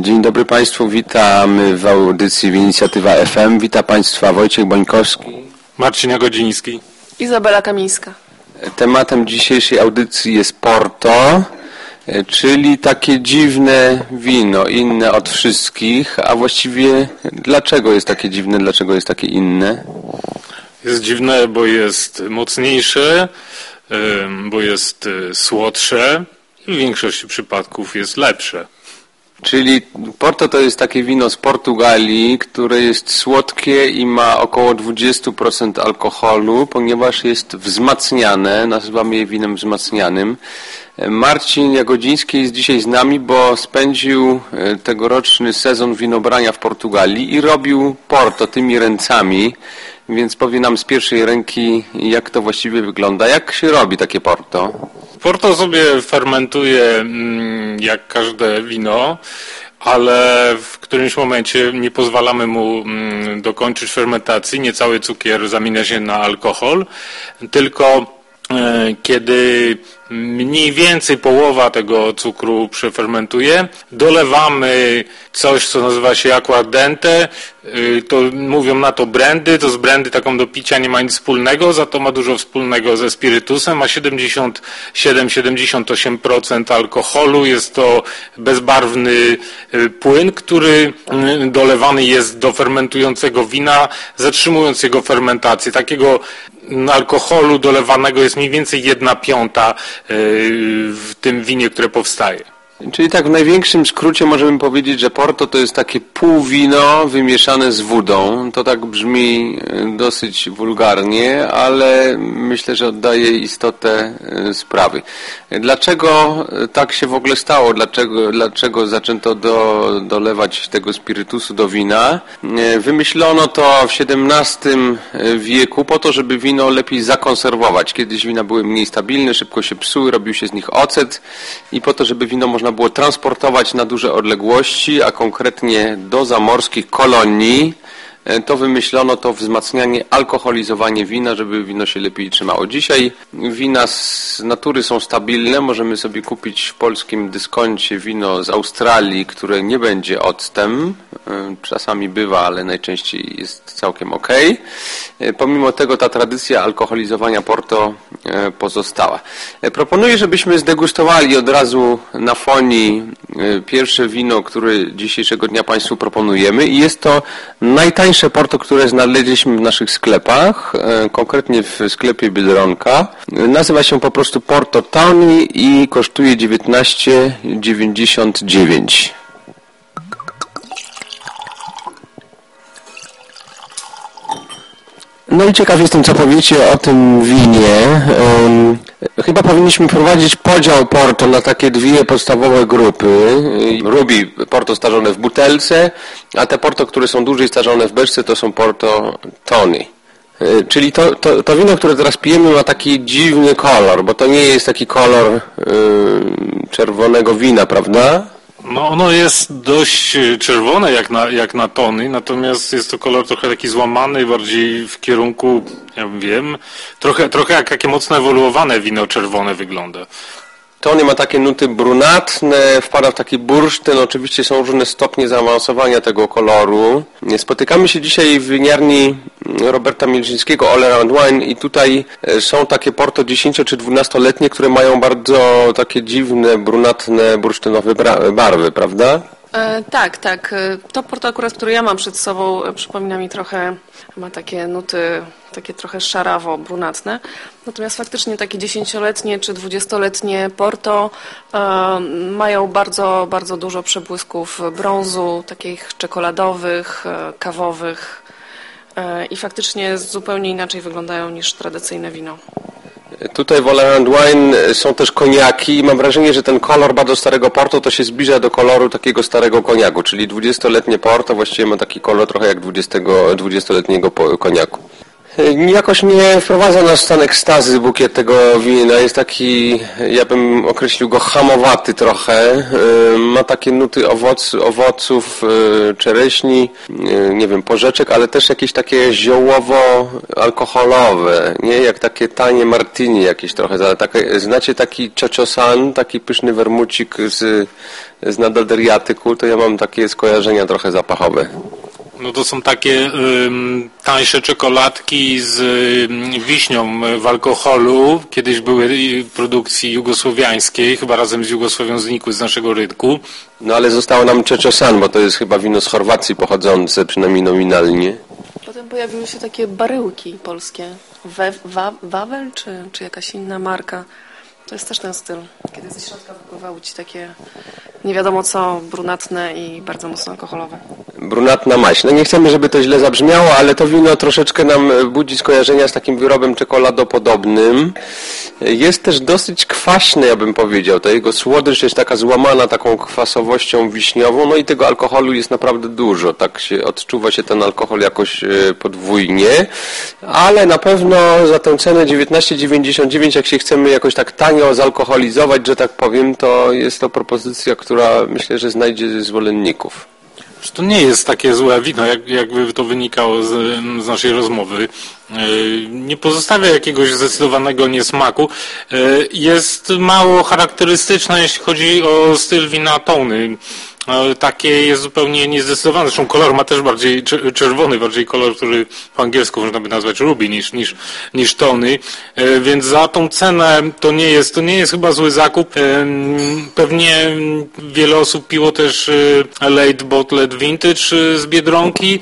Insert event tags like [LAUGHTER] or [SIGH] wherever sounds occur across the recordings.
Dzień dobry Państwu, witamy w audycji Inicjatywa FM. Witam Państwa Wojciech Bońkowski. Marcin Godziński. Izabela Kamińska. Tematem dzisiejszej audycji jest Porto, czyli takie dziwne wino, inne od wszystkich, a właściwie dlaczego jest takie dziwne, dlaczego jest takie inne? Jest dziwne, bo jest mocniejsze, bo jest e, słodsze i w większości przypadków jest lepsze. Czyli Porto to jest takie wino z Portugalii, które jest słodkie i ma około 20% alkoholu, ponieważ jest wzmacniane, nazywamy je winem wzmacnianym. Marcin Jagodziński jest dzisiaj z nami, bo spędził e, tegoroczny sezon winobrania w Portugalii i robił Porto tymi ręcami, więc powie nam z pierwszej ręki, jak to właściwie wygląda. Jak się robi takie Porto? Porto sobie fermentuje mm, jak każde wino, ale w którymś momencie nie pozwalamy mu mm, dokończyć fermentacji. Niecały cukier zamienia się na alkohol, tylko kiedy mniej więcej połowa tego cukru przefermentuje. Dolewamy coś, co nazywa się aquardente, y, to mówią na to brandy, to z brandy taką do picia nie ma nic wspólnego, za to ma dużo wspólnego ze spirytusem, ma 77-78% alkoholu, jest to bezbarwny y, płyn, który dolewany jest do fermentującego wina, zatrzymując jego fermentację. Takiego alkoholu dolewanego jest mniej więcej jedna piąta w tym winie, które powstaje. Czyli tak w największym skrócie możemy powiedzieć, że Porto to jest takie półwino wymieszane z wodą. To tak brzmi e, dosyć wulgarnie, ale myślę, że oddaje istotę e, sprawy. Dlaczego tak się w ogóle stało? Dlaczego, dlaczego zaczęto do, dolewać tego spirytusu do wina? E, wymyślono to w XVII wieku po to, żeby wino lepiej zakonserwować. Kiedyś wina były mniej stabilne, szybko się psuły, robił się z nich ocet i po to, żeby wino można można było transportować na duże odległości, a konkretnie do zamorskich kolonii, to wymyślono to wzmacnianie, alkoholizowanie wina, żeby wino się lepiej trzymało. Dzisiaj wina z natury są stabilne. Możemy sobie kupić w polskim dyskoncie wino z Australii, które nie będzie octem. E, czasami bywa, ale najczęściej jest całkiem ok. E, pomimo tego ta tradycja alkoholizowania Porto e, pozostała. E, proponuję, żebyśmy zdegustowali od razu na fonii pierwsze wino, które dzisiejszego dnia Państwu proponujemy i jest to najtańsze Porto, które znaleźliśmy w naszych sklepach, konkretnie w sklepie Biedronka. Nazywa się po prostu Porto Tony i kosztuje 19,99. No i ciekaw jestem, co powiecie o tym winie. chyba powinniśmy prowadzić podział Porto na takie dwie podstawowe grupy. Ruby, Porto starzone w butelce, a te Porto, które są dłużej starzone w beczce, to są Porto Tony. E, czyli to, to, to wino, które teraz pijemy ma taki dziwny kolor, bo to nie jest taki kolor yy, czerwonego wina, prawda? No ono jest dość e, czerwone jak na, jak na tony, natomiast jest to kolor trochę taki złamany, bardziej w kierunku, ja wiem, trochę, trochę jak takie mocno ewoluowane wino czerwone wygląda. Tony ma takie nuty brunatne, wpada w taki bursztyn. Oczywiście są różne stopnie zaawansowania tego koloru. Spotykamy się dzisiaj w winiarni Roberta Mielczyńskiego All Around Wine i tutaj e, są takie porto 10 czy 12-letnie, które mają bardzo takie dziwne, brunatne, bursztynowe barwy, prawda? E, tak, tak. E, to porto akurat, które ja mam przed sobą, e, przypomina mi trochę, ma takie nuty, takie trochę szarawo, brunatne. Natomiast faktycznie takie dziesięcioletnie czy dwudziestoletnie porto e, mają bardzo, bardzo dużo przebłysków brązu, takich czekoladowych, kawowych i faktycznie zupełnie inaczej wyglądają niż tradycyjne wino. Tutaj w All Wine są też koniaki i mam wrażenie, że ten kolor bardzo starego Porto to się zbliża do koloru takiego starego koniaku, czyli 20-letnie Porto właściwie ma taki kolor trochę jak 20-letniego koniaku. Jakoś nie wprowadza nas w stan ekstazy bukiet tego wina. Jest taki, ja bym określił go hamowaty trochę. Ma takie nuty owoc, owoców, czereśni, nie wiem, porzeczek, ale też jakieś takie ziołowo-alkoholowe, nie? Jak takie tanie martini jakieś trochę. Znacie taki czaciosan, taki pyszny wermucik z, z nadadriatyku, to ja mam takie skojarzenia trochę zapachowe. No to są takie tańsze czekoladki z wiśnią w alkoholu. Kiedyś były w produkcji jugosłowiańskiej, chyba razem z Jugosławią znikły z naszego rynku. No ale zostało nam Czeczosan, bo to jest chyba wino z Chorwacji pochodzące, przynajmniej nominalnie. Potem pojawiły się takie baryłki polskie. We, wa, Wawel czy, czy jakaś inna marka. To jest też ten styl, kiedy ze środka wypływały ci takie nie wiadomo co, brunatne i bardzo mocno alkoholowe. Brunatna maść. No nie chcemy, żeby to źle zabrzmiało, ale to wino troszeczkę nam budzi skojarzenia z takim wyrobem czekoladopodobnym. Jest też dosyć kwaśny, ja bym powiedział. Ta jego słodycz jest taka złamana taką kwasowością wiśniową, no i tego alkoholu jest naprawdę dużo. Tak się odczuwa się ten alkohol jakoś e, podwójnie, ale na pewno za tę cenę 19,99, jak się chcemy jakoś tak tanio zalkoholizować, że tak powiem, to jest to propozycja, która myślę, że znajdzie zwolenników. To nie jest takie złe wino, jak, jakby to wynikało z, z naszej rozmowy. E, nie pozostawia jakiegoś zdecydowanego niesmaku. E, jest mało charakterystyczne, jeśli chodzi o styl wina tony takie jest zupełnie niezdecydowane. Zresztą kolor ma też bardziej czerwony, bardziej kolor, który po angielsku można by nazwać ruby niż, niż, niż tony. E, więc za tą cenę to nie jest, to nie jest chyba zły zakup. E, pewnie wiele osób piło też e, Late Bottled Vintage z Biedronki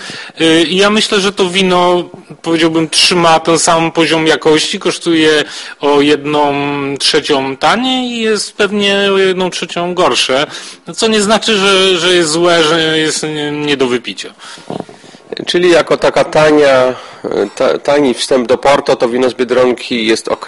i ja myślę, że to wino powiedziałbym trzyma ten sam poziom jakości, kosztuje o jedną trzecią taniej i jest pewnie o jedną trzecią gorsze, co nie znaczy, że że, jest złe, że jest nie, nie do wypicia. Czyli jako taka tania, ta, tani wstęp do Porto, to wino z Biedronki jest ok.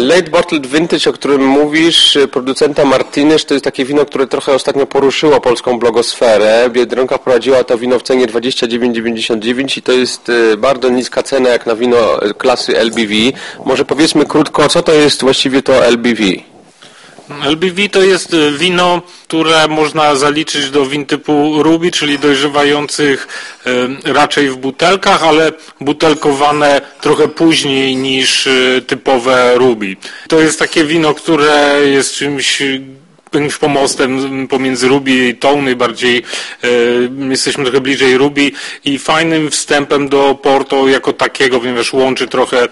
Late Bottled Vintage, o którym mówisz, producenta Martinez, to jest takie wino, które trochę ostatnio poruszyło polską blogosferę. Biedronka wprowadziła to wino w cenie 29,99 i to jest e, bardzo niska cena jak na wino klasy LBV. Może powiedzmy krótko, co to jest właściwie to LBV? LBV to jest y, wino, które można zaliczyć do win typu Ruby, czyli dojrzewających y, raczej w butelkach, ale butelkowane trochę później niż y, typowe Ruby. To jest takie wino, które jest czymś jakimś pomostem pomiędzy Ruby i Tony, bardziej e, jesteśmy trochę bliżej Ruby i fajnym wstępem do Porto jako takiego, ponieważ łączy trochę e,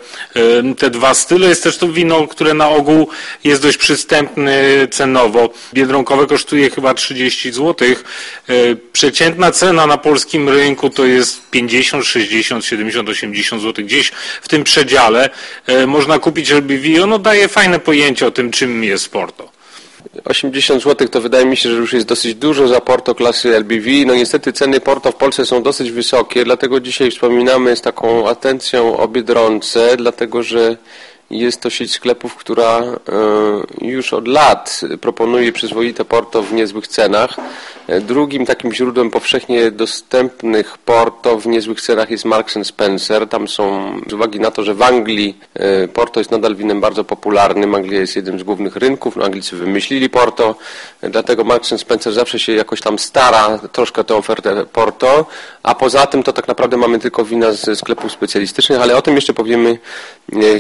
te dwa style. Jest też to wino, które na ogół jest dość przystępne cenowo. Biedronkowe kosztuje chyba 30 zł. E, przeciętna cena na polskim rynku to jest 50, 60, 70, 80 zł. Gdzieś w tym przedziale można kupić LBV. Ono daje fajne pojęcie o tym, czym jest Porto. 80 zł to wydaje mi się, że już jest dosyć dużo za Porto klasy LBV. No niestety ceny Porto w Polsce są dosyć wysokie, dlatego dzisiaj wspominamy z taką atencją o Biedronce, dlatego że jest to sieć sklepów, która e, już od lat proponuje przyzwoite porto w niezłych cenach. E, drugim takim źródłem powszechnie dostępnych porto w niezłych cenach jest Marks Spencer. Tam są, z uwagi na to, że w Anglii e, porto jest nadal winem bardzo popularnym, Anglia jest jednym z głównych rynków, no Anglicy wymyślili porto, dlatego Marks Spencer zawsze się jakoś tam stara troszkę tę ofertę porto, a poza tym to tak naprawdę mamy tylko wina ze sklepów specjalistycznych, ale o tym jeszcze powiemy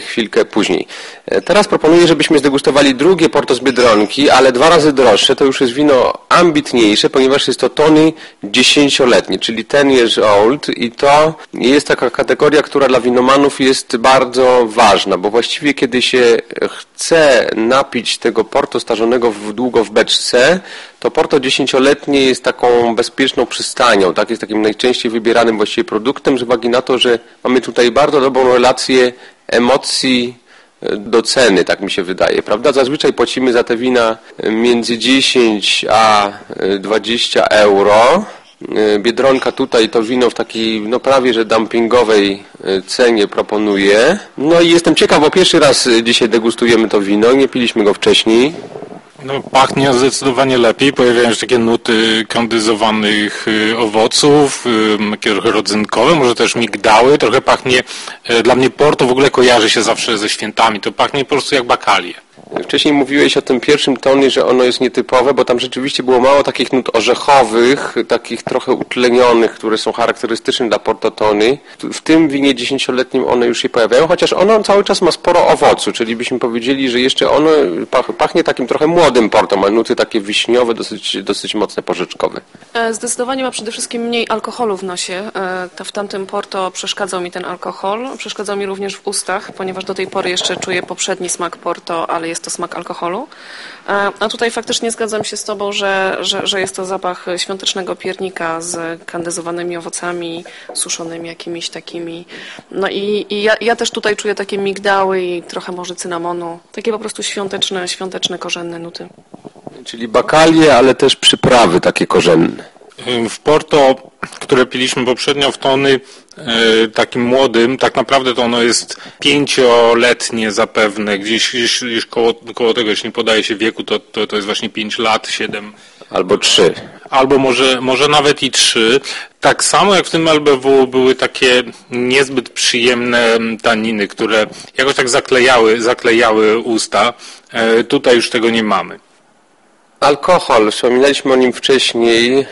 chwilkę później. E, teraz proponuję, żebyśmy zdegustowali drugie Porto z Biedronki, ale dwa razy droższe. To już jest wino ambitniejsze, ponieważ jest to Tony dziesięcioletnie, czyli ten years old i to jest taka kategoria, która dla winomanów jest bardzo ważna, bo właściwie kiedy się chce napić tego Porto starzonego w, długo w beczce, to Porto dziesięcioletnie jest taką bezpieczną przystanią, tak? jest takim najczęściej wybieranym właściwie produktem z uwagi na to, że mamy tutaj bardzo dobrą relację emocji do ceny, tak mi się wydaje, prawda? Zazwyczaj płacimy za te wina między 10 a 20 euro. E, Biedronka tutaj to wino w takiej no prawie że dumpingowej e, cenie proponuje. No i jestem ciekaw, bo pierwszy raz dzisiaj degustujemy to wino, nie piliśmy go wcześniej. No, pachnie zdecydowanie lepiej. Pojawiają się takie nuty kondyzowanych y, owoców, y, takie trochę rodzynkowe, może też migdały. Trochę pachnie, y, dla mnie Porto w ogóle kojarzy się zawsze ze świętami. To pachnie po prostu jak bakalie. Wcześniej mówiłeś o tym pierwszym tonie, że ono jest nietypowe, bo tam rzeczywiście było mało takich nut orzechowych, takich trochę utlenionych, które są charakterystyczne dla portotony. W tym winie dziesięcioletnim one już się pojawiają, chociaż ono cały czas ma sporo owocu, czyli byśmy powiedzieli, że jeszcze ono pachnie takim trochę młodym porto, ma nuty takie wiśniowe, dosyć, dosyć mocne porzeczkowe. E, zdecydowanie ma przede wszystkim mniej alkoholu w nosie. E, w tamtym porto przeszkadzał mi ten alkohol, przeszkadzał mi również w ustach, ponieważ do tej pory jeszcze czuję poprzedni smak porto, ale jest to smak alkoholu. E, a tutaj faktycznie zgadzam się z Tobą, że, że, że jest to zapach świątecznego piernika z kandyzowanymi owocami, suszonymi jakimiś takimi. No i, i ja, ja też tutaj czuję takie migdały i trochę może cynamonu. Takie po prostu świąteczne, świąteczne, korzenne nuty. Czyli bakalie, ale też przyprawy takie korzenne. W Porto, które piliśmy poprzednio w tony, e, takim młodym, tak naprawdę to ono jest pięcioletnie zapewne, gdzieś, gdzieś, gdzieś koło, koło tego, jeśli nie podaje się wieku, to, to, to jest właśnie pięć lat, siedem. Albo trzy. Albo może, może nawet i trzy. Tak samo jak w tym LBW były takie niezbyt przyjemne taniny, które jakoś tak zaklejały, zaklejały usta. E, tutaj już tego nie mamy. Alkohol, wspominaliśmy o nim wcześniej. E,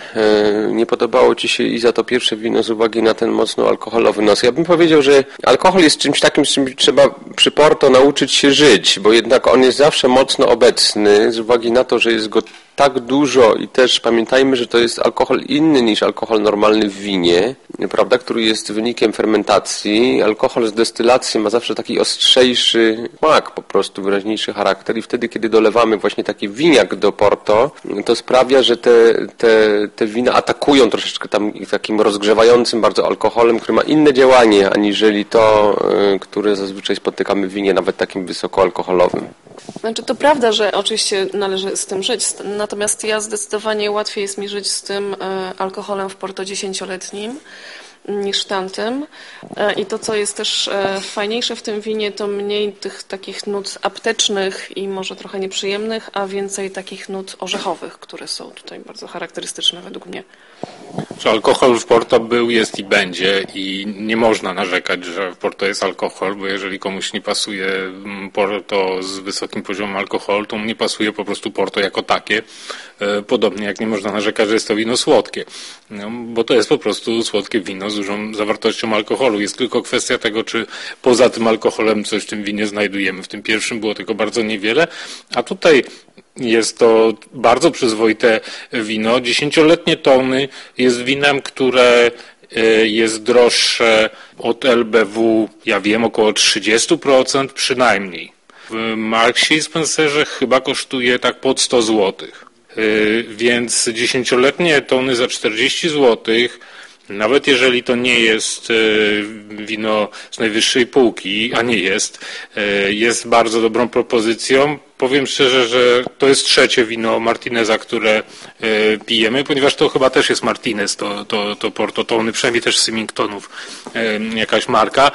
nie podobało Ci się i za to pierwsze wino z uwagi na ten mocno alkoholowy nos. Ja bym powiedział, że alkohol jest czymś takim, z czym trzeba przy Porto nauczyć się żyć, bo jednak on jest zawsze mocno obecny z uwagi na to, że jest go tak dużo i też pamiętajmy, że to jest alkohol inny niż alkohol normalny w winie, prawda, który jest wynikiem fermentacji. Alkohol z destylacji ma zawsze taki ostrzejszy smak, po prostu wyraźniejszy charakter i wtedy, kiedy dolewamy właśnie taki winiak do Porto, to sprawia, że te, te, te wina atakują troszeczkę tam takim rozgrzewającym bardzo alkoholem, który ma inne działanie, aniżeli to, y, które zazwyczaj spotykamy w winie, nawet takim wysokoalkoholowym. Znaczy to prawda, że oczywiście należy z tym żyć, natomiast ja zdecydowanie łatwiej jest mi żyć z tym e, alkoholem w porto dziesięcioletnim niż tamtym. E, I to, co jest też e, fajniejsze w tym winie, to mniej tych takich nut aptecznych i może trochę nieprzyjemnych, a więcej takich nut orzechowych, które są tutaj bardzo charakterystyczne według mnie. Czy alkohol w Porto był, jest i będzie i nie można narzekać, że w Porto jest alkohol, bo jeżeli komuś nie pasuje mm, Porto z wysokim poziomem alkoholu, to mu nie pasuje po prostu Porto jako takie, e, podobnie jak nie można narzekać, że jest to wino słodkie, no, bo to jest po prostu słodkie wino z dużą zawartością alkoholu. Jest tylko kwestia tego, czy poza tym alkoholem coś w tym winie znajdujemy. W tym pierwszym było tego bardzo niewiele, a tutaj jest to bardzo przyzwoite wino. Dziesięcioletnie tony jest winem, które e, jest droższe od LBW, ja wiem, około 30% przynajmniej. W Marksie i Spencerze chyba kosztuje tak pod 100 zł. E, więc dziesięcioletnie tony za 40 złotych nawet jeżeli to nie jest e, wino z najwyższej półki, a nie jest, e, jest bardzo dobrą propozycją. Powiem szczerze, że to jest trzecie wino Martineza, które e, pijemy, ponieważ to chyba też jest Martinez, to, to, to Porto Tony, przynajmniej też Symingtonów jakaś marka.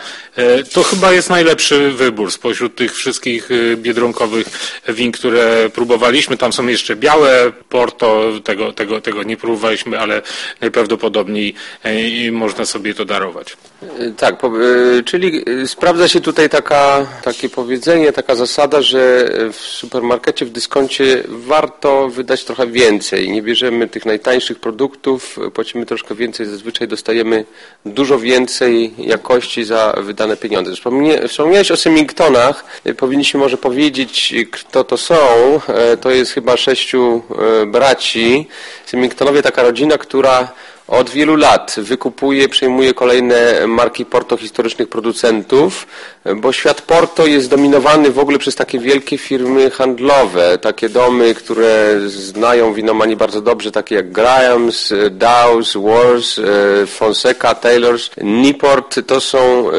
To chyba jest najlepszy wybór spośród tych wszystkich biedronkowych win, które próbowaliśmy. Tam są jeszcze białe Porto, tego, tego, tego nie próbowaliśmy, ale najprawdopodobniej można sobie to darować. Tak, e, czyli e, sprawdza się tutaj taka, takie powiedzenie, taka zasada, że w supermarkecie, w dyskoncie warto wydać trochę więcej. Nie bierzemy tych najtańszych produktów, płacimy troszkę więcej, zazwyczaj dostajemy dużo więcej jakości za wydane pieniądze. Wspomniałeś o Symingtonach, powinniśmy może powiedzieć, kto to są. To jest chyba sześciu braci. Symingtonowie taka rodzina, która od wielu lat wykupuje, przejmuje kolejne marki Porto historycznych producentów, bo świat Porto jest dominowany w ogóle przez takie wielkie firmy handlowe, takie domy, które znają winomani bardzo dobrze, takie jak Graham's, Dow's, Wars, e, Fonseca, Taylor's, Niport. To są e,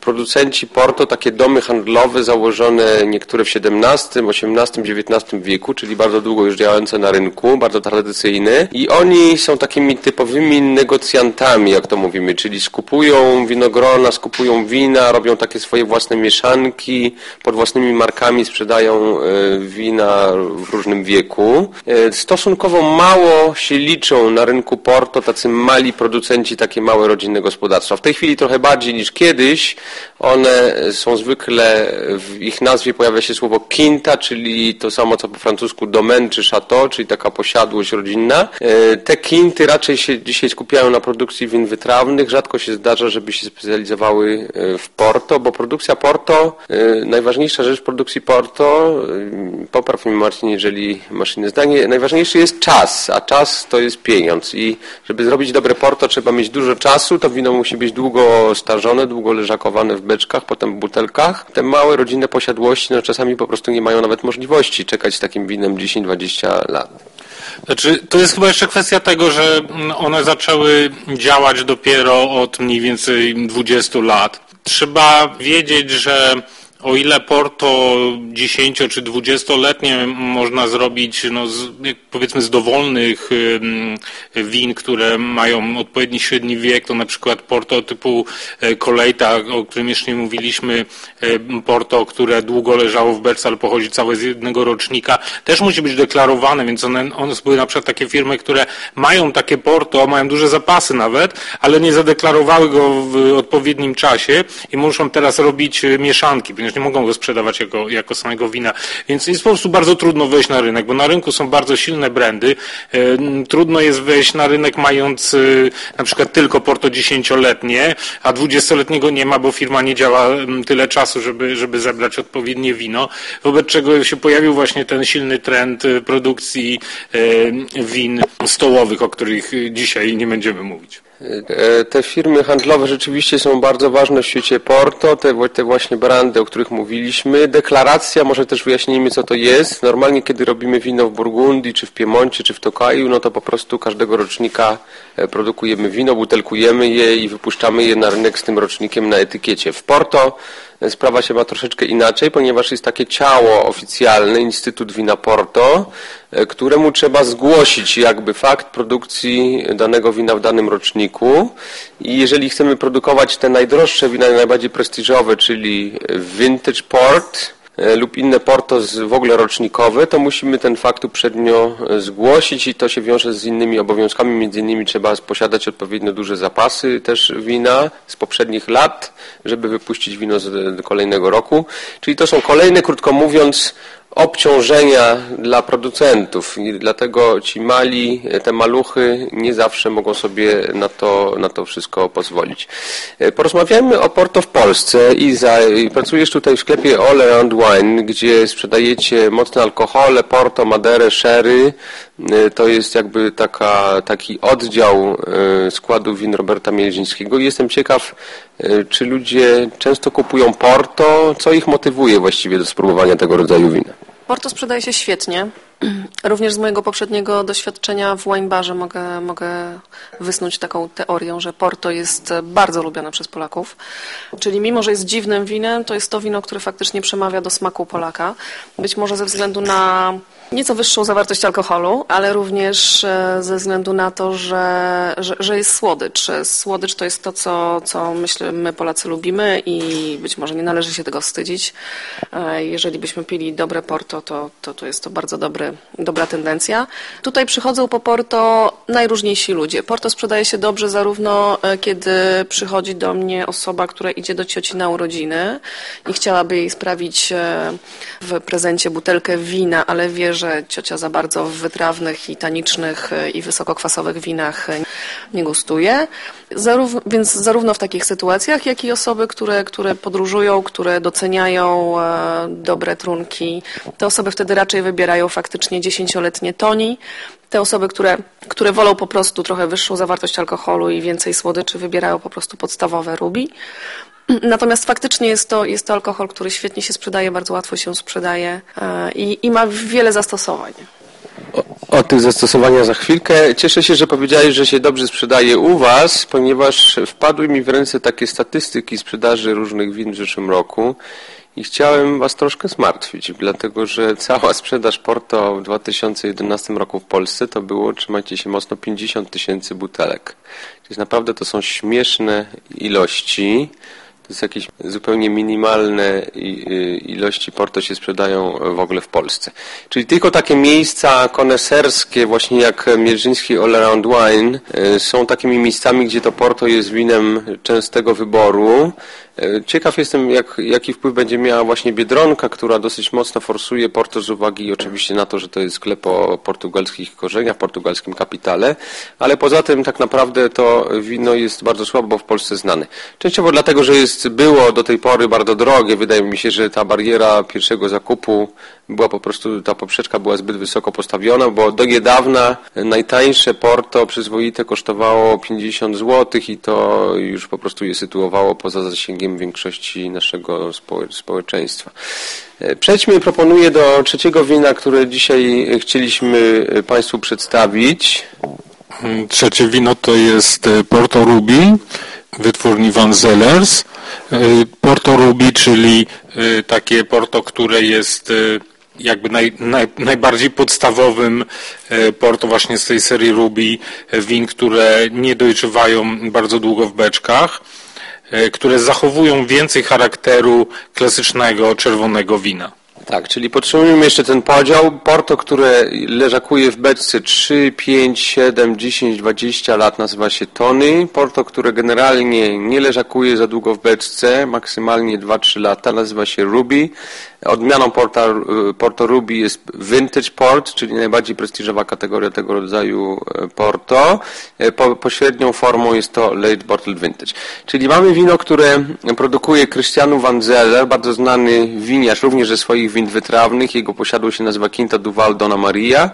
producenci Porto, takie domy handlowe założone niektóre w XVII, XVIII, XIX wieku, czyli bardzo długo już działające na rynku, bardzo tradycyjne i oni są takimi typowymi typowymi negocjantami, jak to mówimy, czyli skupują winogrona, skupują wina, robią takie swoje własne mieszanki, pod własnymi markami sprzedają e, wina w różnym wieku. E, stosunkowo mało się liczą na rynku Porto tacy mali producenci, takie małe rodzinne gospodarstwa. W tej chwili trochę bardziej niż kiedyś. One są zwykle, w ich nazwie pojawia się słowo quinta, czyli to samo co po francusku domaine czy chateau, czyli taka posiadłość rodzinna. E, te kinty raczej się dzisiaj skupiają na produkcji win wytrawnych. Rzadko się zdarza, żeby się specjalizowały e, w Porto, bo produkcja Porto, e, najważniejsza rzecz produkcji Porto, popraw mi Marcin, jeżeli masz inne zdanie, najważniejszy jest czas, a czas to jest pieniądz i żeby zrobić dobre Porto trzeba mieć dużo czasu, to wino musi być długo starzone, długo leżakowane w beczkach, potem w butelkach. Te małe rodzinne posiadłości no, czasami po prostu nie mają nawet możliwości czekać z takim winem 10-20 lat. Znaczy, to jest chyba jeszcze kwestia tego, że one zaczęły działać dopiero od mniej więcej 20 lat. Trzeba wiedzieć, że o ile Porto 10 czy 20-letnie można zrobić no, z, powiedzmy z dowolnych win, które mają odpowiedni średni wiek, to na przykład Porto typu e, Kolejta, o którym jeszcze nie mówiliśmy, e, Porto, które długo leżało w berce, ale pochodzi całe z jednego rocznika, też musi być deklarowane, więc one, one były na przykład takie firmy, które mają takie Porto, mają duże zapasy nawet, ale nie zadeklarowały go w odpowiednim czasie i muszą teraz robić e, mieszanki, ponieważ nie mogą go sprzedawać jako, jako samego wina. Więc jest po prostu bardzo trudno wejść na rynek, bo na rynku są bardzo silne brandy. E, trudno jest wejść na rynek mając e, na przykład tylko porto dziesięcioletnie, a dwudziestoletniego nie ma, bo firma nie działa tyle czasu, żeby, żeby zebrać odpowiednie wino. Wobec czego się pojawił właśnie ten silny trend e, produkcji win stołowych, o których dzisiaj nie będziemy mówić. E, te firmy handlowe rzeczywiście są bardzo ważne w świecie Porto, te, te właśnie brandy, o których mówiliśmy. Deklaracja, może też wyjaśnijmy, co to jest. Normalnie, kiedy robimy wino w Burgundii, czy w Piemoncie, czy w Tokaju, no to po prostu każdego rocznika e, produkujemy wino, butelkujemy je i wypuszczamy je na rynek z tym rocznikiem na etykiecie. W Porto sprawa się ma troszeczkę inaczej, ponieważ jest takie ciało oficjalne, Instytut Wina Porto, e, któremu trzeba zgłosić jakby fakt produkcji danego wina w danym roczniku i jeżeli chcemy produkować te najdroższe wina, najbardziej prestiżowe, czyli Vintage Port, E, lub inne porto w ogóle rocznikowe, to musimy ten fakt uprzednio e, zgłosić i to się wiąże z innymi obowiązkami. Między innymi trzeba posiadać odpowiednio duże zapasy też wina z poprzednich lat, żeby wypuścić wino z kolejnego roku. Czyli to są kolejne, krótko mówiąc, obciążenia dla producentów i dlatego ci mali, te maluchy nie zawsze mogą sobie na to, na to wszystko pozwolić. E, porozmawiajmy o Porto w Polsce. Iza, pracujesz tutaj w sklepie All Around Wine, gdzie sprzedajecie mocne alkohole, Porto, Maderę, Sherry. E, to jest jakby taka, taki oddział e, składu win Roberta Mielzińskiego. Jestem ciekaw, czy ludzie często kupują Porto, co ich motywuje właściwie do spróbowania tego rodzaju wina? Porto sprzedaje się świetnie. [CLEARS THROAT] Również z mojego poprzedniego doświadczenia w wine barze mogę, mogę wysnuć taką teorię, że Porto jest bardzo lubiane przez Polaków. Czyli mimo, że jest dziwnym winem, to jest to wino, które faktycznie przemawia do smaku Polaka. Być może ze względu na nieco wyższą zawartość alkoholu, ale również e, ze względu na to, że, że, że, jest słodycz. Słodycz to jest to, co, co myślę my Polacy lubimy i być może nie należy się tego wstydzić. E, jeżeli byśmy pili dobre Porto, to, to, to jest to bardzo dobry, dobra tendencja. Tutaj przychodzą po Porto najróżniejsi ludzie. Porto sprzedaje się dobrze zarówno e, kiedy przychodzi do mnie osoba, która idzie do cioci na urodziny i chciałaby jej sprawić w prezencie butelkę wina, ale wie, że ciocia za bardzo w wytrawnych i tanicznych i wysokokwasowych winach nie gustuje. Więc zarówno w takich sytuacjach, jak i osoby, które, które podróżują, które doceniają e, dobre trunki, te osoby wtedy raczej wybierają faktycznie dziesięcioletnie toni. Te osoby, które, które wolą po prostu trochę wyższą zawartość alkoholu i więcej słodyczy, wybierają po prostu podstawowe rubi. Natomiast faktycznie jest to, jest to alkohol, który świetnie się sprzedaje, bardzo łatwo się sprzedaje e, i, i ma wiele zastosowań. O, tych zastosowaniach za chwilkę. Cieszę się, że powiedziałeś, że się dobrze sprzedaje u Was, ponieważ wpadły mi w ręce takie statystyki sprzedaży różnych win w zeszłym roku I chciałem Was troszkę zmartwić, dlatego że cała sprzedaż Porto w 2011 roku w Polsce to było, trzymajcie się mocno, 50 tysięcy butelek. Więc naprawdę to są śmieszne ilości. To jest jakieś zupełnie minimalne ilości Porto się sprzedają w ogóle w Polsce. Czyli tylko takie miejsca koneserskie, właśnie jak Mierzyński All Around Wine, y, są takimi miejscami, gdzie to Porto jest winem częstego wyboru. E, ciekaw jestem, jak, jaki wpływ będzie miała właśnie Biedronka, która dosyć mocno forsuje Porto z uwagi oczywiście na to, że to jest sklep o portugalskich korzeniach, portugalskim kapitale, ale poza tym tak naprawdę to wino jest bardzo słabo w Polsce znane. Częściowo dlatego, że jest, było do tej pory bardzo drogie. Wydaje mi się, że ta bariera pierwszego zakupu była po prostu, ta poprzeczka była zbyt wysoko postawiona, bo do niedawna najtańsze Porto przyzwoite kosztowało 50 zł i to już po prostu je sytuowało poza zasięgiem większości naszego społeczeństwa. E, przejdźmy, proponuję do trzeciego wina, które dzisiaj chcieliśmy Państwu przedstawić. Trzecie wino to jest e, Porto Ruby, wytwórni Van Zellers. E, Porto Ruby, czyli takie Porto, które jest jakby naj, naj, najbardziej podstawowym porto właśnie z tej serii Ruby win, które nie dojrzewają bardzo długo w beczkach, które zachowują więcej charakteru klasycznego czerwonego wina. Tak, czyli podtrzymujemy jeszcze ten podział. Porto, które leżakuje w beczce 3, 5, 7, 10, 20 lat nazywa się Tony. Porto, które generalnie nie leżakuje za długo w beczce, maksymalnie 2-3 lata, nazywa się Ruby. Odmianą Porta, Porto Ruby jest Vintage Port, czyli najbardziej prestiżowa kategoria tego rodzaju e, Porto. E, po, pośrednią formą jest to Late Bottled Vintage. Czyli mamy wino, które produkuje Christianu Van Zeller, bardzo znany winiarz również ze swoich win wytrawnych. Jego posiadłość się nazywa Quinta Duval Dona Maria.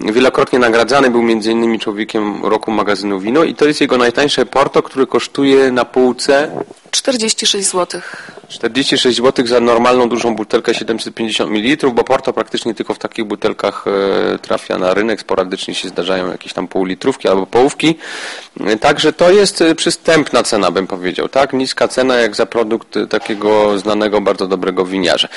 Wielokrotnie nagradzany był m.in. człowiekiem roku magazynu Wino i to jest jego najtańsze Porto, które kosztuje na półce 46 zł. 46 zł za normalną dużą butelkę 750 ml, bo Porto praktycznie tylko w takich butelkach e, trafia na rynek. Sporadycznie się zdarzają jakieś tam półlitrówki albo połówki. E, także to jest e, przystępna cena, bym powiedział. Tak, niska cena jak za produkt takiego znanego, bardzo dobrego winiarza.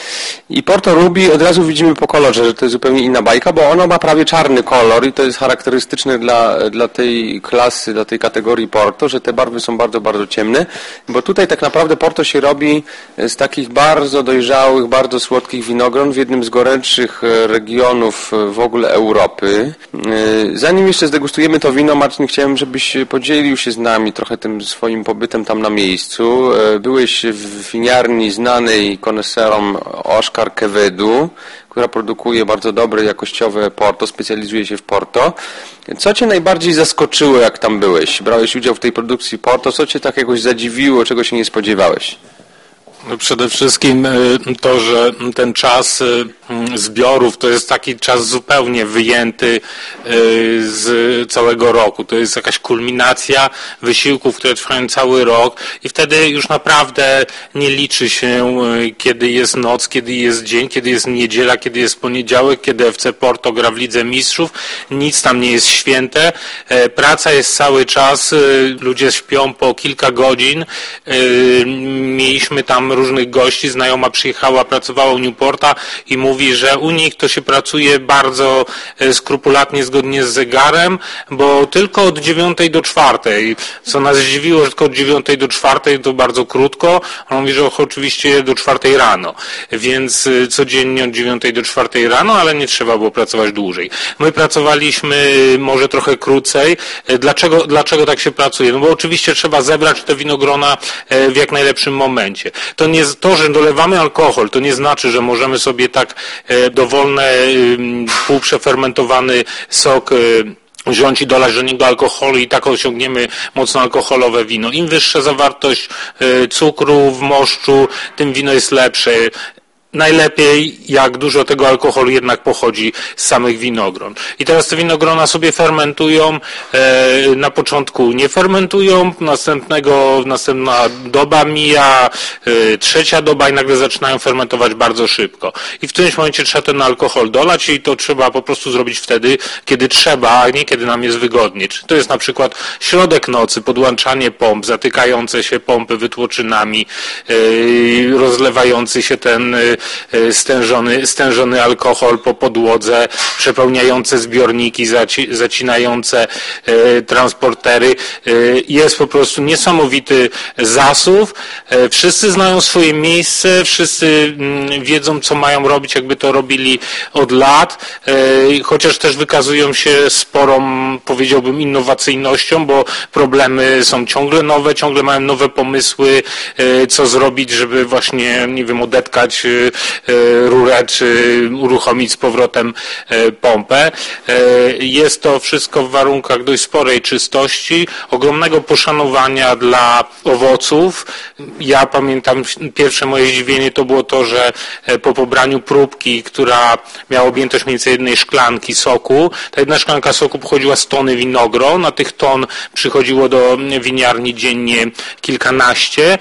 I Porto Ruby od razu widzimy po kolorze, że to jest zupełnie inna bajka, bo ono ma prawie czarny kolor i to jest charakterystyczne dla, dla tej klasy, dla tej kategorii Porto, że te barwy są bardzo, bardzo ciemne, bo tutaj tak naprawdę Porto się robi z takich bardzo dojrzałych, bardzo słodkich winogron w jednym z gorętszych e, regionów e, w ogóle Europy. E, zanim jeszcze zdegustujemy to wino, Marcin, chciałem, żebyś podzielił się z nami trochę tym swoim pobytem tam na miejscu. Byłeś w winiarni znanej koneserom Oskar Kevedu, która produkuje bardzo dobre, jakościowe Porto, specjalizuje się w Porto. Co Cię najbardziej zaskoczyło, jak tam byłeś? Brałeś udział w tej produkcji Porto, co Cię tak jakoś zadziwiło, czego się nie spodziewałeś? No przede wszystkim y, to, że ten czas y, zbiorów to jest taki czas zupełnie wyjęty y, z całego roku. To jest jakaś kulminacja wysiłków, które trwają cały rok i wtedy już naprawdę nie liczy się, kiedy jest noc, kiedy jest dzień, kiedy jest niedziela, kiedy jest poniedziałek, kiedy FC Porto gra w Lidze Mistrzów. Nic tam nie jest święte. E, praca jest cały czas, ludzie śpią po kilka godzin. Mieliśmy tam różnych gości, znajoma przyjechała, pracowała u Newporta i mówi, że u nich to się pracuje bardzo e, skrupulatnie zgodnie z zegarem, bo tylko od 9 do 4, co nas zdziwiło, że tylko od 9 do 4 to bardzo krótko, on mówi, że oczywiście do 4 rano, więc e, codziennie od 9 do 4 rano, ale nie trzeba było pracować dłużej. My pracowaliśmy e, może trochę krócej. Dlaczego, dlaczego tak się pracuje? No bo oczywiście trzeba zebrać te winogrona w jak najlepszym momencie. To nie, to, że dolewamy alkohol, to nie znaczy, że możemy sobie tak e, dowolny, półprzefermentowany sok e, wziąć i dolać do niego alkoholu i tak osiągniemy mocno alkoholowe wino. Im wyższa zawartość e, cukru w moszczu, tym wino jest lepsze najlepiej, jak dużo tego alkoholu jednak pochodzi z samych winogron. I teraz te winogrona sobie fermentują, e, na początku nie fermentują, następnego, następna doba mija, e, trzecia doba i nagle zaczynają fermentować bardzo szybko. I w którymś momencie trzeba ten alkohol dolać i to trzeba po prostu zrobić wtedy, kiedy trzeba, a nie kiedy nam jest wygodnie. Czy to jest na przykład środek nocy, podłączanie pomp, zatykające się pompy wytłoczynami, e, rozlewający się ten stężony, stężony alkohol po podłodze, przepełniające zbiorniki, zacinające e, transportery. E, jest po prostu niesamowity zasób. Wszyscy znają swoje miejsce, wszyscy mm, wiedzą, co mają robić, jakby to robili od lat, chociaż też wykazują się sporą, powiedziałbym, innowacyjnością, bo problemy są ciągle nowe, ciągle mają nowe pomysły, co zrobić, żeby właśnie, nie wiem, odetkać rurę, czy uruchomić z powrotem e, pompę. E, jest to wszystko w warunkach dość sporej czystości, ogromnego poszanowania dla owoców. Ja pamiętam pierwsze moje zdziwienie to było to, że po pobraniu próbki, która miała objętość mniej więcej jednej szklanki soku, ta jedna szklanka soku pochodziła z tony winogron, na tych ton przychodziło do winiarni dziennie kilkanaście.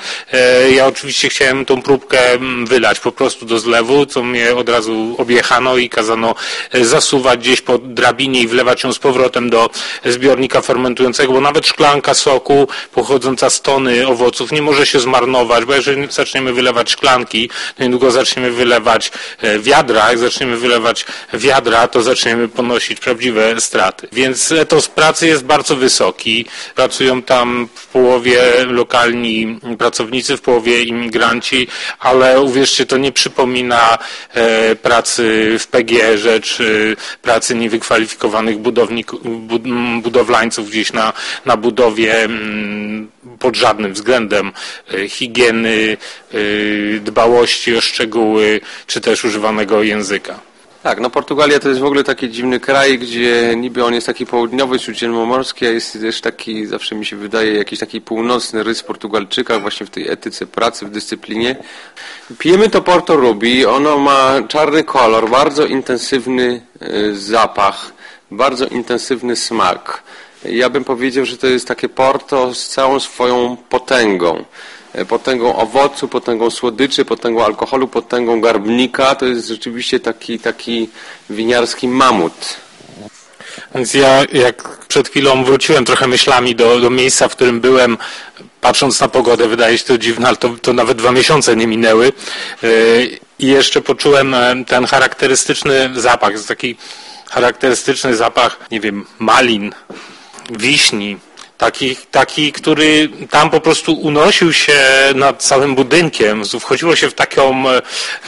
Ja oczywiście chciałem tą próbkę mm, wylać po prostu do zlewu, co mnie od razu objechano i kazano e, zasuwać gdzieś po drabinie i wlewać ją z powrotem do zbiornika fermentującego, bo nawet szklanka soku pochodząca z tony owoców nie może się zmarnować, bo jeżeli zaczniemy wylewać szklanki, to niedługo zaczniemy wylewać e, wiadra. Jak zaczniemy wylewać wiadra, to zaczniemy ponosić prawdziwe straty. Więc etos pracy jest bardzo wysoki. Pracują tam w połowie lokalni pracownicy, w połowie imigranci, ale uwierzcie, to nie przypomina przypomina e, pracy w PGR-ze czy pracy niewykwalifikowanych budowlańców gdzieś na, na budowie pod żadnym względem e, higieny, e, dbałości o szczegóły, czy też używanego języka. Tak, no Portugalia to jest w ogóle taki dziwny kraj, gdzie niby on jest taki południowy, śródziemnomorski, a jest też taki, zawsze mi się wydaje, jakiś taki północny rys Portugalczyka właśnie w tej etyce pracy, w dyscyplinie. Pijemy to Porto Rubi, ono ma czarny kolor, bardzo intensywny e, zapach, bardzo intensywny smak. Ja bym powiedział, że to jest takie Porto z całą swoją potęgą. E, potęgą owocu, potęgą słodyczy, potęgą alkoholu, potęgą garbnika. To jest rzeczywiście taki, taki winiarski mamut. Więc ja jak przed chwilą wróciłem trochę myślami do, do miejsca, w którym byłem, patrząc na pogodę, wydaje się to dziwne, ale to, to nawet dwa miesiące nie minęły. E, I jeszcze poczułem e, ten charakterystyczny zapach, taki charakterystyczny zapach, nie wiem, malin, wiśni, Taki, taki, który tam po prostu unosił się nad całym budynkiem. Wchodziło się w taką e,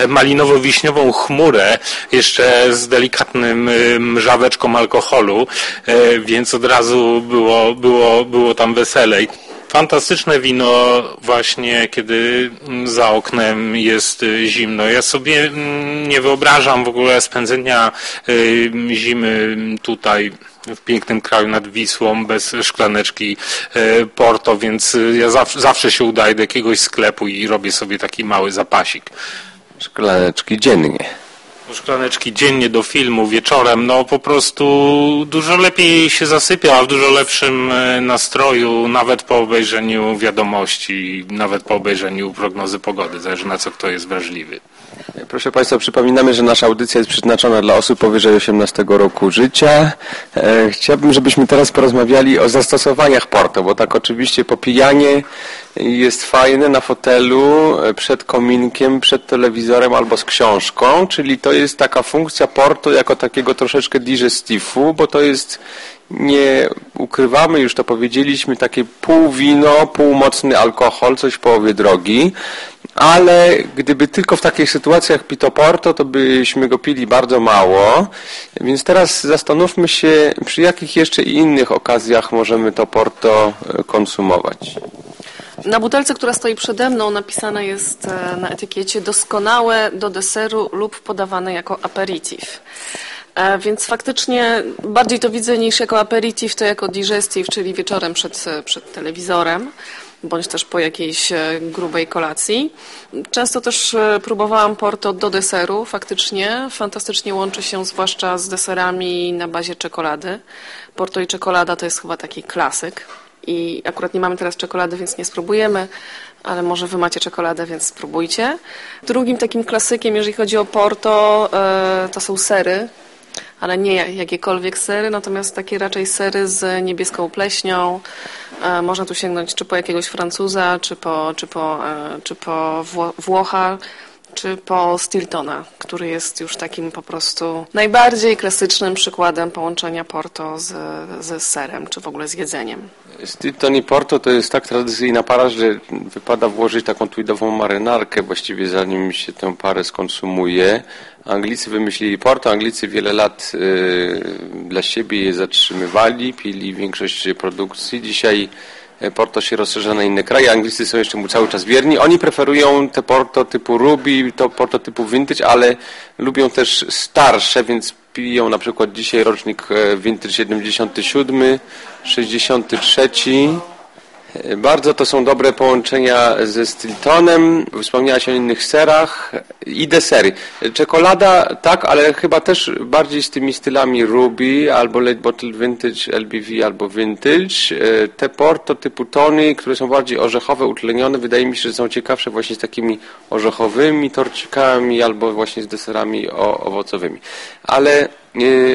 malinowo-wiśniową chmurę, jeszcze z delikatnym e, mrzaweczką alkoholu, e, więc od razu było, było, było tam weselej. Fantastyczne wino właśnie, kiedy za oknem jest zimno. Ja sobie mm, nie wyobrażam w ogóle spędzenia zimy tutaj w pięknym kraju nad Wisłą, bez szklaneczki e, Porto, więc e, ja zawsze, zawsze się udaję do jakiegoś sklepu i robię sobie taki mały zapasik. Szklaneczki dziennie szklaneczki dziennie do filmu, wieczorem, no po prostu dużo lepiej się zasypia, w dużo lepszym e, nastroju, nawet po obejrzeniu wiadomości, nawet po obejrzeniu prognozy pogody, zależy na co kto jest wrażliwy. Proszę Państwa, przypominamy, że nasza audycja jest przeznaczona dla osób powyżej 18 roku życia. E, chciałbym, żebyśmy teraz porozmawiali o zastosowaniach Porto, bo tak oczywiście popijanie jest fajne na fotelu, e, przed kominkiem, przed telewizorem albo z książką, czyli to jest taka funkcja Porto jako takiego troszeczkę digestifu, bo to jest nie ukrywamy, już to powiedzieliśmy, takie pół wino, pół mocny alkohol, coś w połowie drogi, ale gdyby tylko w takich sytuacjach pito porto, to byśmy go pili bardzo mało, więc teraz zastanówmy się, przy jakich jeszcze innych okazjach możemy to porto e, konsumować. Na butelce, która stoi przede mną, napisane jest e, na etykiecie doskonałe do deseru lub podawane jako aperitif. E, więc faktycznie bardziej to widzę niż jako aperitif, to jako digestive, czyli wieczorem przed, przed telewizorem. bądź też po jakiejś grubej kolacji. Często też próbowałam Porto do deseru, faktycznie. Fantastycznie łączy się zwłaszcza z deserami na bazie czekolady. Porto i czekolada to jest chyba taki klasyk. I akurat nie mamy teraz czekolady, więc nie spróbujemy, ale może wy macie czekoladę, więc spróbujcie. Drugim takim klasykiem, jeżeli chodzi o Porto, e, to są sery, ale nie jakiekolwiek sery, natomiast takie raczej sery z niebieską pleśnią. E, można tu sięgnąć czy po jakiegoś Francuza, czy po, czy po, e, czy po Włocha czy po Stiltona, który jest już takim po prostu najbardziej klasycznym przykładem połączenia Porto z, serem, czy w ogóle z jedzeniem. Stilton i Porto to jest tak tradycyjna para, że wypada włożyć taką tweedową marynarkę właściwie zanim się tę parę skonsumuje. Anglicy wymyślili Porto, Anglicy wiele lat y, dla siebie je zatrzymywali, pili większość produkcji. Dzisiaj Porto się rozszerza na inne kraje. Anglicy są jeszcze mu cały czas wierni. Oni preferują te Porto typu Ruby, to Porto typu Vintage, ale lubią też starsze, więc piją na przykład dzisiaj rocznik e, Vintage 77, 63. Bardzo to są dobre połączenia ze Stiltonem. Wspomniałaś o innych serach i desery. Czekolada tak, ale chyba też bardziej z tymi stylami Ruby albo Late Bottle Vintage, LBV albo Vintage. E, te Porto typu Tony, które są bardziej orzechowe, utlenione, wydaje mi się, że są ciekawsze właśnie z takimi orzechowymi torcikami albo właśnie z deserami owocowymi. Ale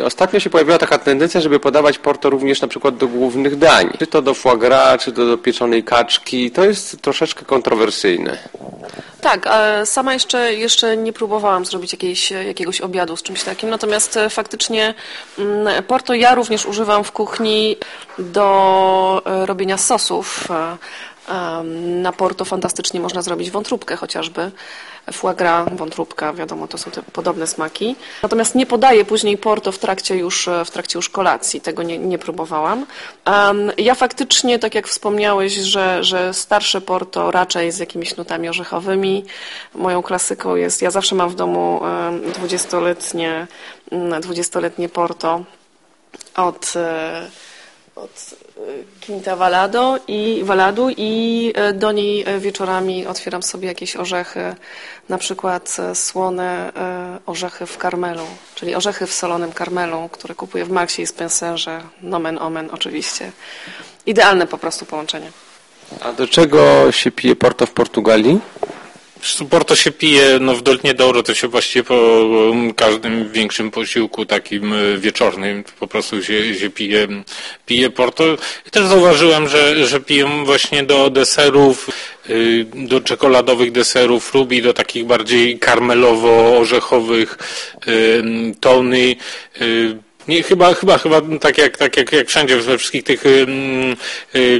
ostatnio się pojawiła taka tendencja, żeby podawać porto również na przykład do głównych dań. Czy to do foie gras, czy to do pieczonej kaczki. To jest troszeczkę kontrowersyjne. Tak, sama jeszcze, jeszcze nie próbowałam zrobić jakiejś, jakiegoś obiadu z czymś takim, natomiast e, faktycznie mm, porto ja również używam w kuchni do e, robienia sosów. Na Porto fantastycznie można zrobić wątróbkę chociażby. Foie gras, wątróbka, wiadomo, to są te podobne smaki. Natomiast nie podaję później Porto w trakcie już, w trakcie już kolacji. Tego nie, nie próbowałam. Ja faktycznie, tak jak wspomniałeś, że, że starsze Porto raczej z jakimiś nutami orzechowymi. Moją klasyką jest, ja zawsze mam w domu dwudziestoletnie, dwudziestoletnie Porto od, e, od Quinta Valado i Valadu i e, do niej e, wieczorami otwieram sobie jakieś orzechy, na przykład e, słone orzechy w karmelu, czyli orzechy w solonym karmelu, które kupuję w Maxie i Spencerze, nomen omen oczywiście. Idealne po prostu połączenie. A do czego się pije Porto w Portugalii? Porto się pije, no w Dolnie Douro to się właściwie po um, każdym większym posiłku takim e, wieczornym po prostu się, się pije, pije Porto. I też zauważyłem, że, że piję właśnie do deserów, y, do czekoladowych deserów Ruby, do takich bardziej karmelowo-orzechowych y, tony, y, nie, chyba, chyba, chyba tak jak, tak jak, jak wszędzie, we wszystkich tych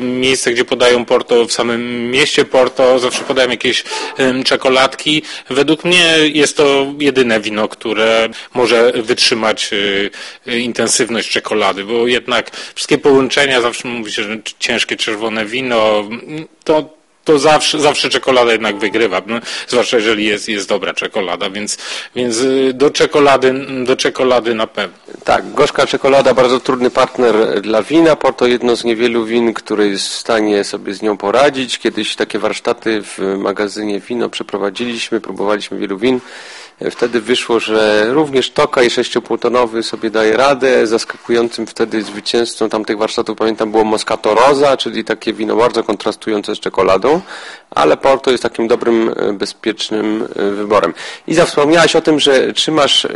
miejscach, gdzie podają Porto, w samym mieście Porto, zawsze podają jakieś y, czekoladki. Według mnie jest to jedyne wino, które może wytrzymać y, y, intensywność czekolady, bo jednak wszystkie połączenia, zawsze mówi się, że ciężkie czerwone wino, to to zawsze, zawsze czekolada jednak wygrywa, no, zwłaszcza jeżeli jest, jest dobra czekolada, więc, więc y, do, czekolady, do czekolady na pewno. Tak, gorzka czekolada, bardzo trudny partner dla wina, Porto jedno z niewielu win, które jest w stanie sobie z nią poradzić. Kiedyś takie warsztaty w magazynie Wino przeprowadziliśmy, próbowaliśmy wielu win. Wtedy wyszło, że również Toka i 6,5 sobie daje radę. Zaskakującym wtedy zwycięzcą tamtych warsztatów, pamiętam, było Moscato Rosa, czyli takie wino bardzo kontrastujące z czekoladą, ale Porto jest takim dobrym, e, bezpiecznym e, wyborem. I wspomniałaś o tym, że trzymasz e,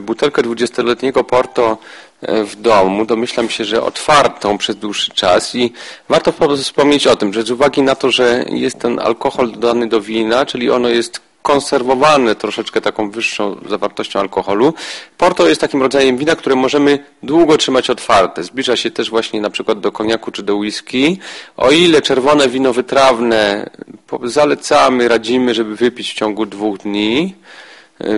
butelkę 20-letniego Porto w domu, domyślam się, że otwartą przez dłuższy czas i warto wspomnieć o tym, że z uwagi na to, że jest ten alkohol dodany do wina, czyli ono jest konserwowane troszeczkę taką wyższą zawartością alkoholu. Porto jest takim rodzajem wina, które możemy długo trzymać otwarte. Zbliża się też właśnie na przykład do koniaku czy do whisky. O ile czerwone wino wytrawne zalecamy, radzimy, żeby wypić w ciągu dwóch dni,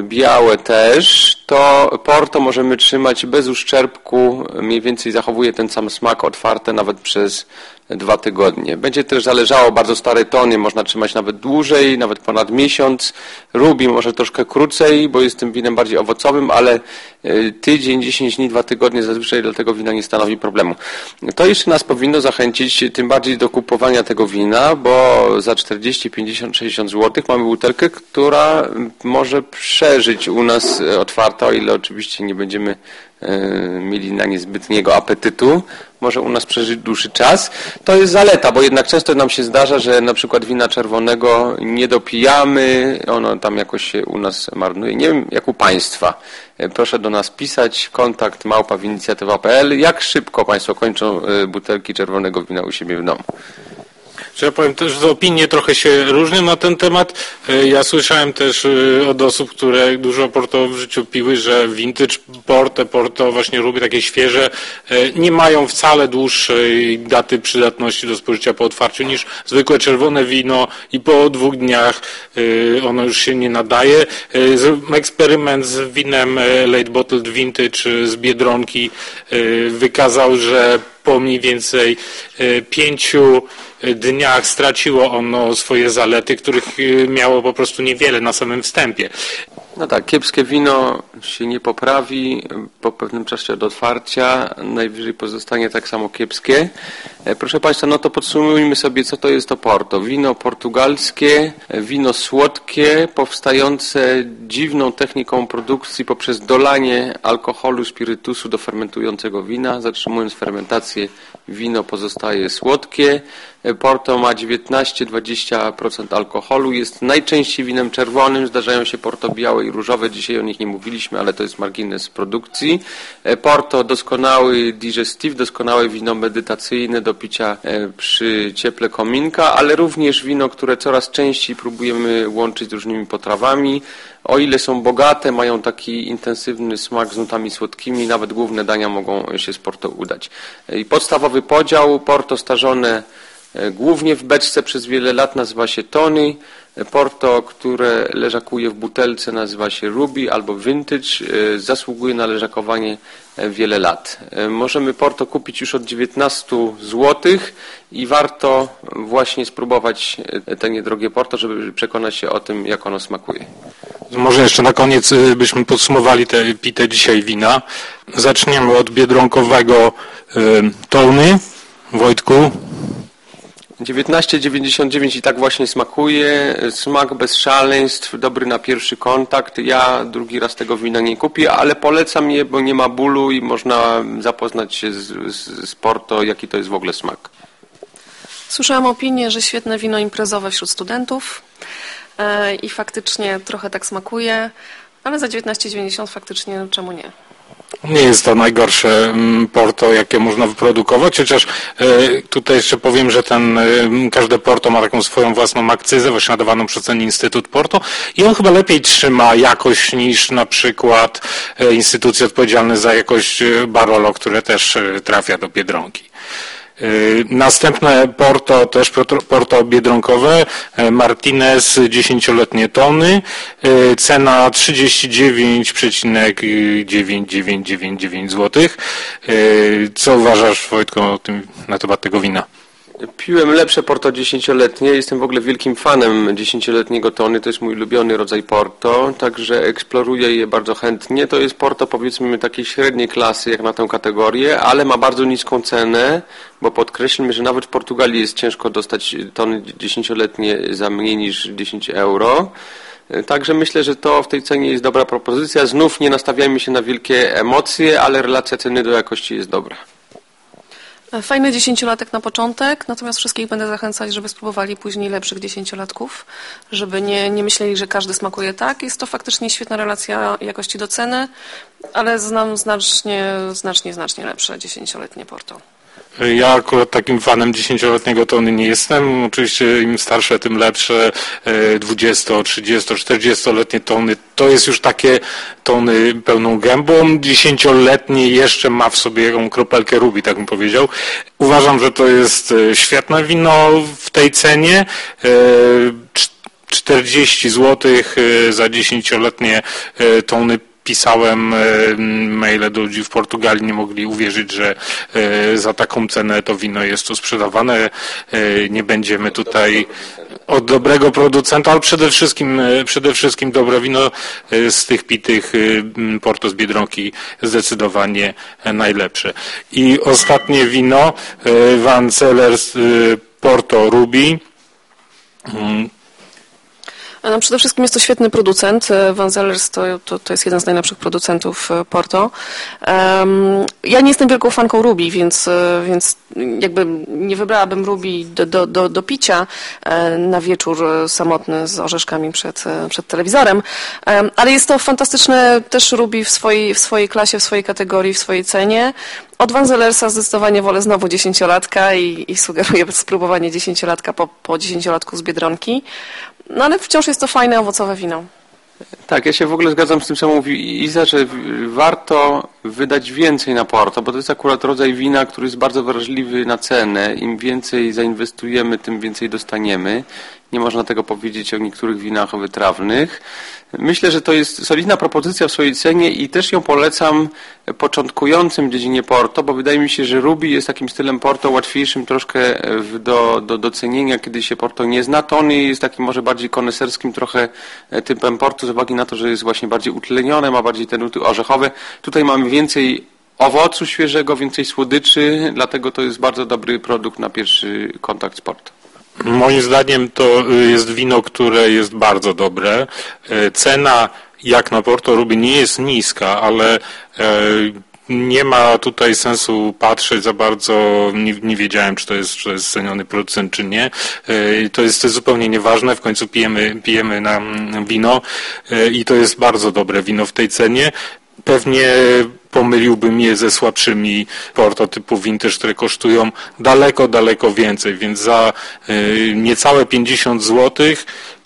białe też, to Porto możemy trzymać bez uszczerbku, mniej więcej zachowuje ten sam smak otwarte nawet przez dwa tygodnie. Będzie też zależało bardzo starej tony, można trzymać nawet dłużej, nawet ponad miesiąc. Rubi może troszkę krócej, bo jest tym winem bardziej owocowym, ale e, tydzień, 10 dni, dwa tygodnie zazwyczaj dla tego wina nie stanowi problemu. To jeszcze nas powinno zachęcić tym bardziej do kupowania tego wina, bo za 40, 50, 60 zł mamy butelkę, która może przeżyć u nas otwarta, o ile oczywiście nie będziemy E, mieli na nie zbytniego apetytu, może u nas przeżyć dłuższy czas. To jest zaleta, bo jednak często nam się zdarza, że na przykład wina czerwonego nie dopijamy, ono tam jakoś się u nas marnuje. Nie wiem, jak u Państwa. E, proszę do nas pisać, kontakt małpa.inicjatywa.pl. Jak szybko Państwo kończą e, butelki czerwonego wina u siebie w domu? Że ja powiem też, że opinie trochę się różnią na ten temat. E, ja słyszałem też e, od osób, które dużo porto w życiu piły, że vintage porto, porto właśnie lubi takie świeże, e, nie mają wcale dłuższej daty przydatności do spożycia po otwarciu niż zwykłe czerwone wino i po dwóch dniach ono już się nie nadaje. Eksperyment z winem late bottled vintage z Biedronki wykazał, że po mniej więcej pięciu dniach straciło ono swoje zalety, których y, miało po prostu niewiele na samym wstępie. No tak, kiepskie wino się nie poprawi po pewnym czasie od otwarcia, najwyżej pozostanie tak samo kiepskie. E, proszę Państwa, no to podsumujmy sobie, co to jest to Porto. Wino portugalskie, wino słodkie, powstające dziwną techniką produkcji poprzez dolanie alkoholu, spirytusu do fermentującego wina. Zatrzymując fermentację, wino pozostaje słodkie. E, Porto ma 19-20% alkoholu, jest najczęściej winem czerwonym, zdarzają się Porto białe i różowe, dzisiaj o nich nie mówiliśmy, ale to jest margines produkcji. E, Porto doskonały digestive, doskonałe wino medytacyjne do picia e, przy cieple kominka, ale również wino, które coraz częściej próbujemy łączyć z różnymi potrawami. O ile są bogate, mają taki intensywny smak z nutami słodkimi, nawet główne dania mogą się z Porto udać. I podstawowy podział, Porto starzone E, głównie w beczce przez wiele lat nazywa się Tony. E, Porto, które leżakuje w butelce nazywa się Ruby albo Vintage. E, zasługuje na leżakowanie wiele lat. Możemy Porto kupić już od 19 zł i warto właśnie spróbować te niedrogie Porto, żeby przekonać się o tym, jak ono smakuje. Może jeszcze na koniec byśmy podsumowali te pite dzisiaj wina. Zaczniemy od biedronkowego Tony. Wojtku, 19,99 i tak właśnie smakuje. Smak bez szaleństw, dobry na pierwszy kontakt. Ja drugi raz tego wina nie kupię, ale polecam je, bo nie ma bólu i można zapoznać się z, z, z Porto, jaki to jest w ogóle smak. Słyszałam opinię, że świetne wino imprezowe wśród studentów e, i faktycznie trochę tak smakuje, ale za 19,90 faktycznie czemu nie? Nie jest to najgorsze mm, porto, jakie można wyprodukować, chociaż e, tutaj jeszcze powiem, że ten, e, każde porto ma taką swoją własną akcyzę, właśnie nadawaną przez ten Instytut Porto i on chyba lepiej trzyma jakość niż na przykład e, instytucje odpowiedzialne za jakość Barolo, które też trafia do Biedronki. Y, następne porto, też porto biedronkowe, y, Martinez 10-letnie tony, y, cena 39,9999 zł. Co uważasz Wojtko na temat tego wina? Piłem lepsze Porto dziesięcioletnie. Jestem w ogóle wielkim fanem dziesięcioletniego tony. To jest mój ulubiony rodzaj Porto, także eksploruję je bardzo chętnie. To jest Porto powiedzmy takiej średniej klasy jak na tę kategorię, ale ma bardzo niską cenę, bo podkreślmy, że nawet w Portugalii jest ciężko dostać tony dziesięcioletnie za mniej niż 10 euro. Także myślę, że to w tej cenie jest dobra propozycja. Znów nie nastawiajmy się na wielkie emocje, ale relacja ceny do jakości jest dobra. Fajny dziesięciolatek na początek, natomiast wszystkich będę zachęcać, żeby spróbowali później lepszych dziesięciolatków, żeby nie, nie myśleli, że każdy smakuje tak. Jest to faktycznie świetna relacja jakości do ceny, ale znam znacznie, znacznie, znacznie lepsze dziesięcioletnie Porto. Ja akurat takim fanem dziesięcioletniego tony nie jestem. Oczywiście im starsze, tym lepsze. 20, 30, 40-letnie tony to jest już takie tony pełną gębą. Dziesięcioletnie jeszcze ma w sobie jaką kropelkę rubi, tak bym powiedział. Uważam, że to jest e, świetne wino w tej cenie. 40 e, zł e, za dziesięcioletnie tony pisałem maile do ludzi w Portugalii, nie mogli uwierzyć, że za taką cenę to wino jest tu sprzedawane. Nie będziemy tutaj od dobrego producenta, ale przede wszystkim, przede wszystkim dobre wino z tych pitych Porto z Biedronki zdecydowanie najlepsze. I ostatnie wino Van Cellers Porto Ruby no, przede wszystkim jest to świetny producent. E, Van Zellers to, to, to, jest jeden z najlepszych producentów e, Porto. Um, ja nie jestem wielką fanką Ruby, więc, e, więc jakby nie wybrałabym Ruby do, do, do, do picia na wieczór samotny z orzeszkami przed, przed telewizorem, um, ale jest to fantastyczne też Ruby w swojej, w swojej klasie, w swojej kategorii, w swojej cenie. Od Van Zellersa zdecydowanie wolę znowu dziesięciolatka i, i sugeruję spróbowanie dziesięciolatka po, po dziesięciolatku z Biedronki. No ale wciąż jest to fajne, owocowe wino. Tak, ja się w ogóle zgadzam z tym, co mówi Iza, że warto wydać więcej na Porto, bo to jest akurat rodzaj wina, który jest bardzo wrażliwy na cenę. Im więcej zainwestujemy, tym więcej dostaniemy. Nie można tego powiedzieć o niektórych winach wytrawnych. Myślę, że to jest solidna propozycja w swojej cenie i też ją polecam początkującym w dziedzinie Porto, bo wydaje mi się, że Ruby jest takim stylem Porto łatwiejszym troszkę do, do docenienia, kiedy się Porto nie zna. Tony jest takim może bardziej koneserskim trochę typem Porto z uwagi na to, że jest właśnie bardziej utlenione, ma bardziej te nuty orzechowe. Tutaj mamy więcej owocu świeżego, więcej słodyczy, dlatego to jest bardzo dobry produkt na pierwszy kontakt z Porto. Moim zdaniem to y, jest wino, które jest bardzo dobre. Y, cena jak na Porto Ruby nie jest niska, ale y, nie ma tutaj sensu patrzeć za bardzo, nie, nie, wiedziałem, czy to, jest, czy to jest ceniony producent, czy nie. To jest, to jest zupełnie nieważne, w końcu pijemy, pijemy na wino i to jest bardzo dobre wino w tej cenie. Pewnie pomyliłbym je ze słabszymi prototypów vintage, które kosztują daleko, daleko więcej, więc za y, niecałe 50 zł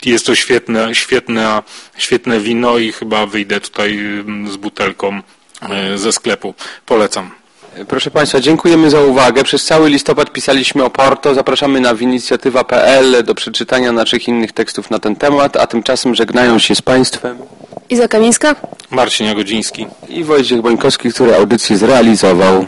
jest to świetne, świetne, świetne wino i chyba wyjdę tutaj z butelką y, ze sklepu. Polecam. Proszę Państwa, dziękujemy za uwagę. Przez cały listopad pisaliśmy o Porto. Zapraszamy na winicjatywa.pl do przeczytania naszych innych tekstów na ten temat, a tymczasem żegnają się z Państwem Iza Kamińska, Marcin Jagodziński i Wojciech Bońkowski, który audycję zrealizował.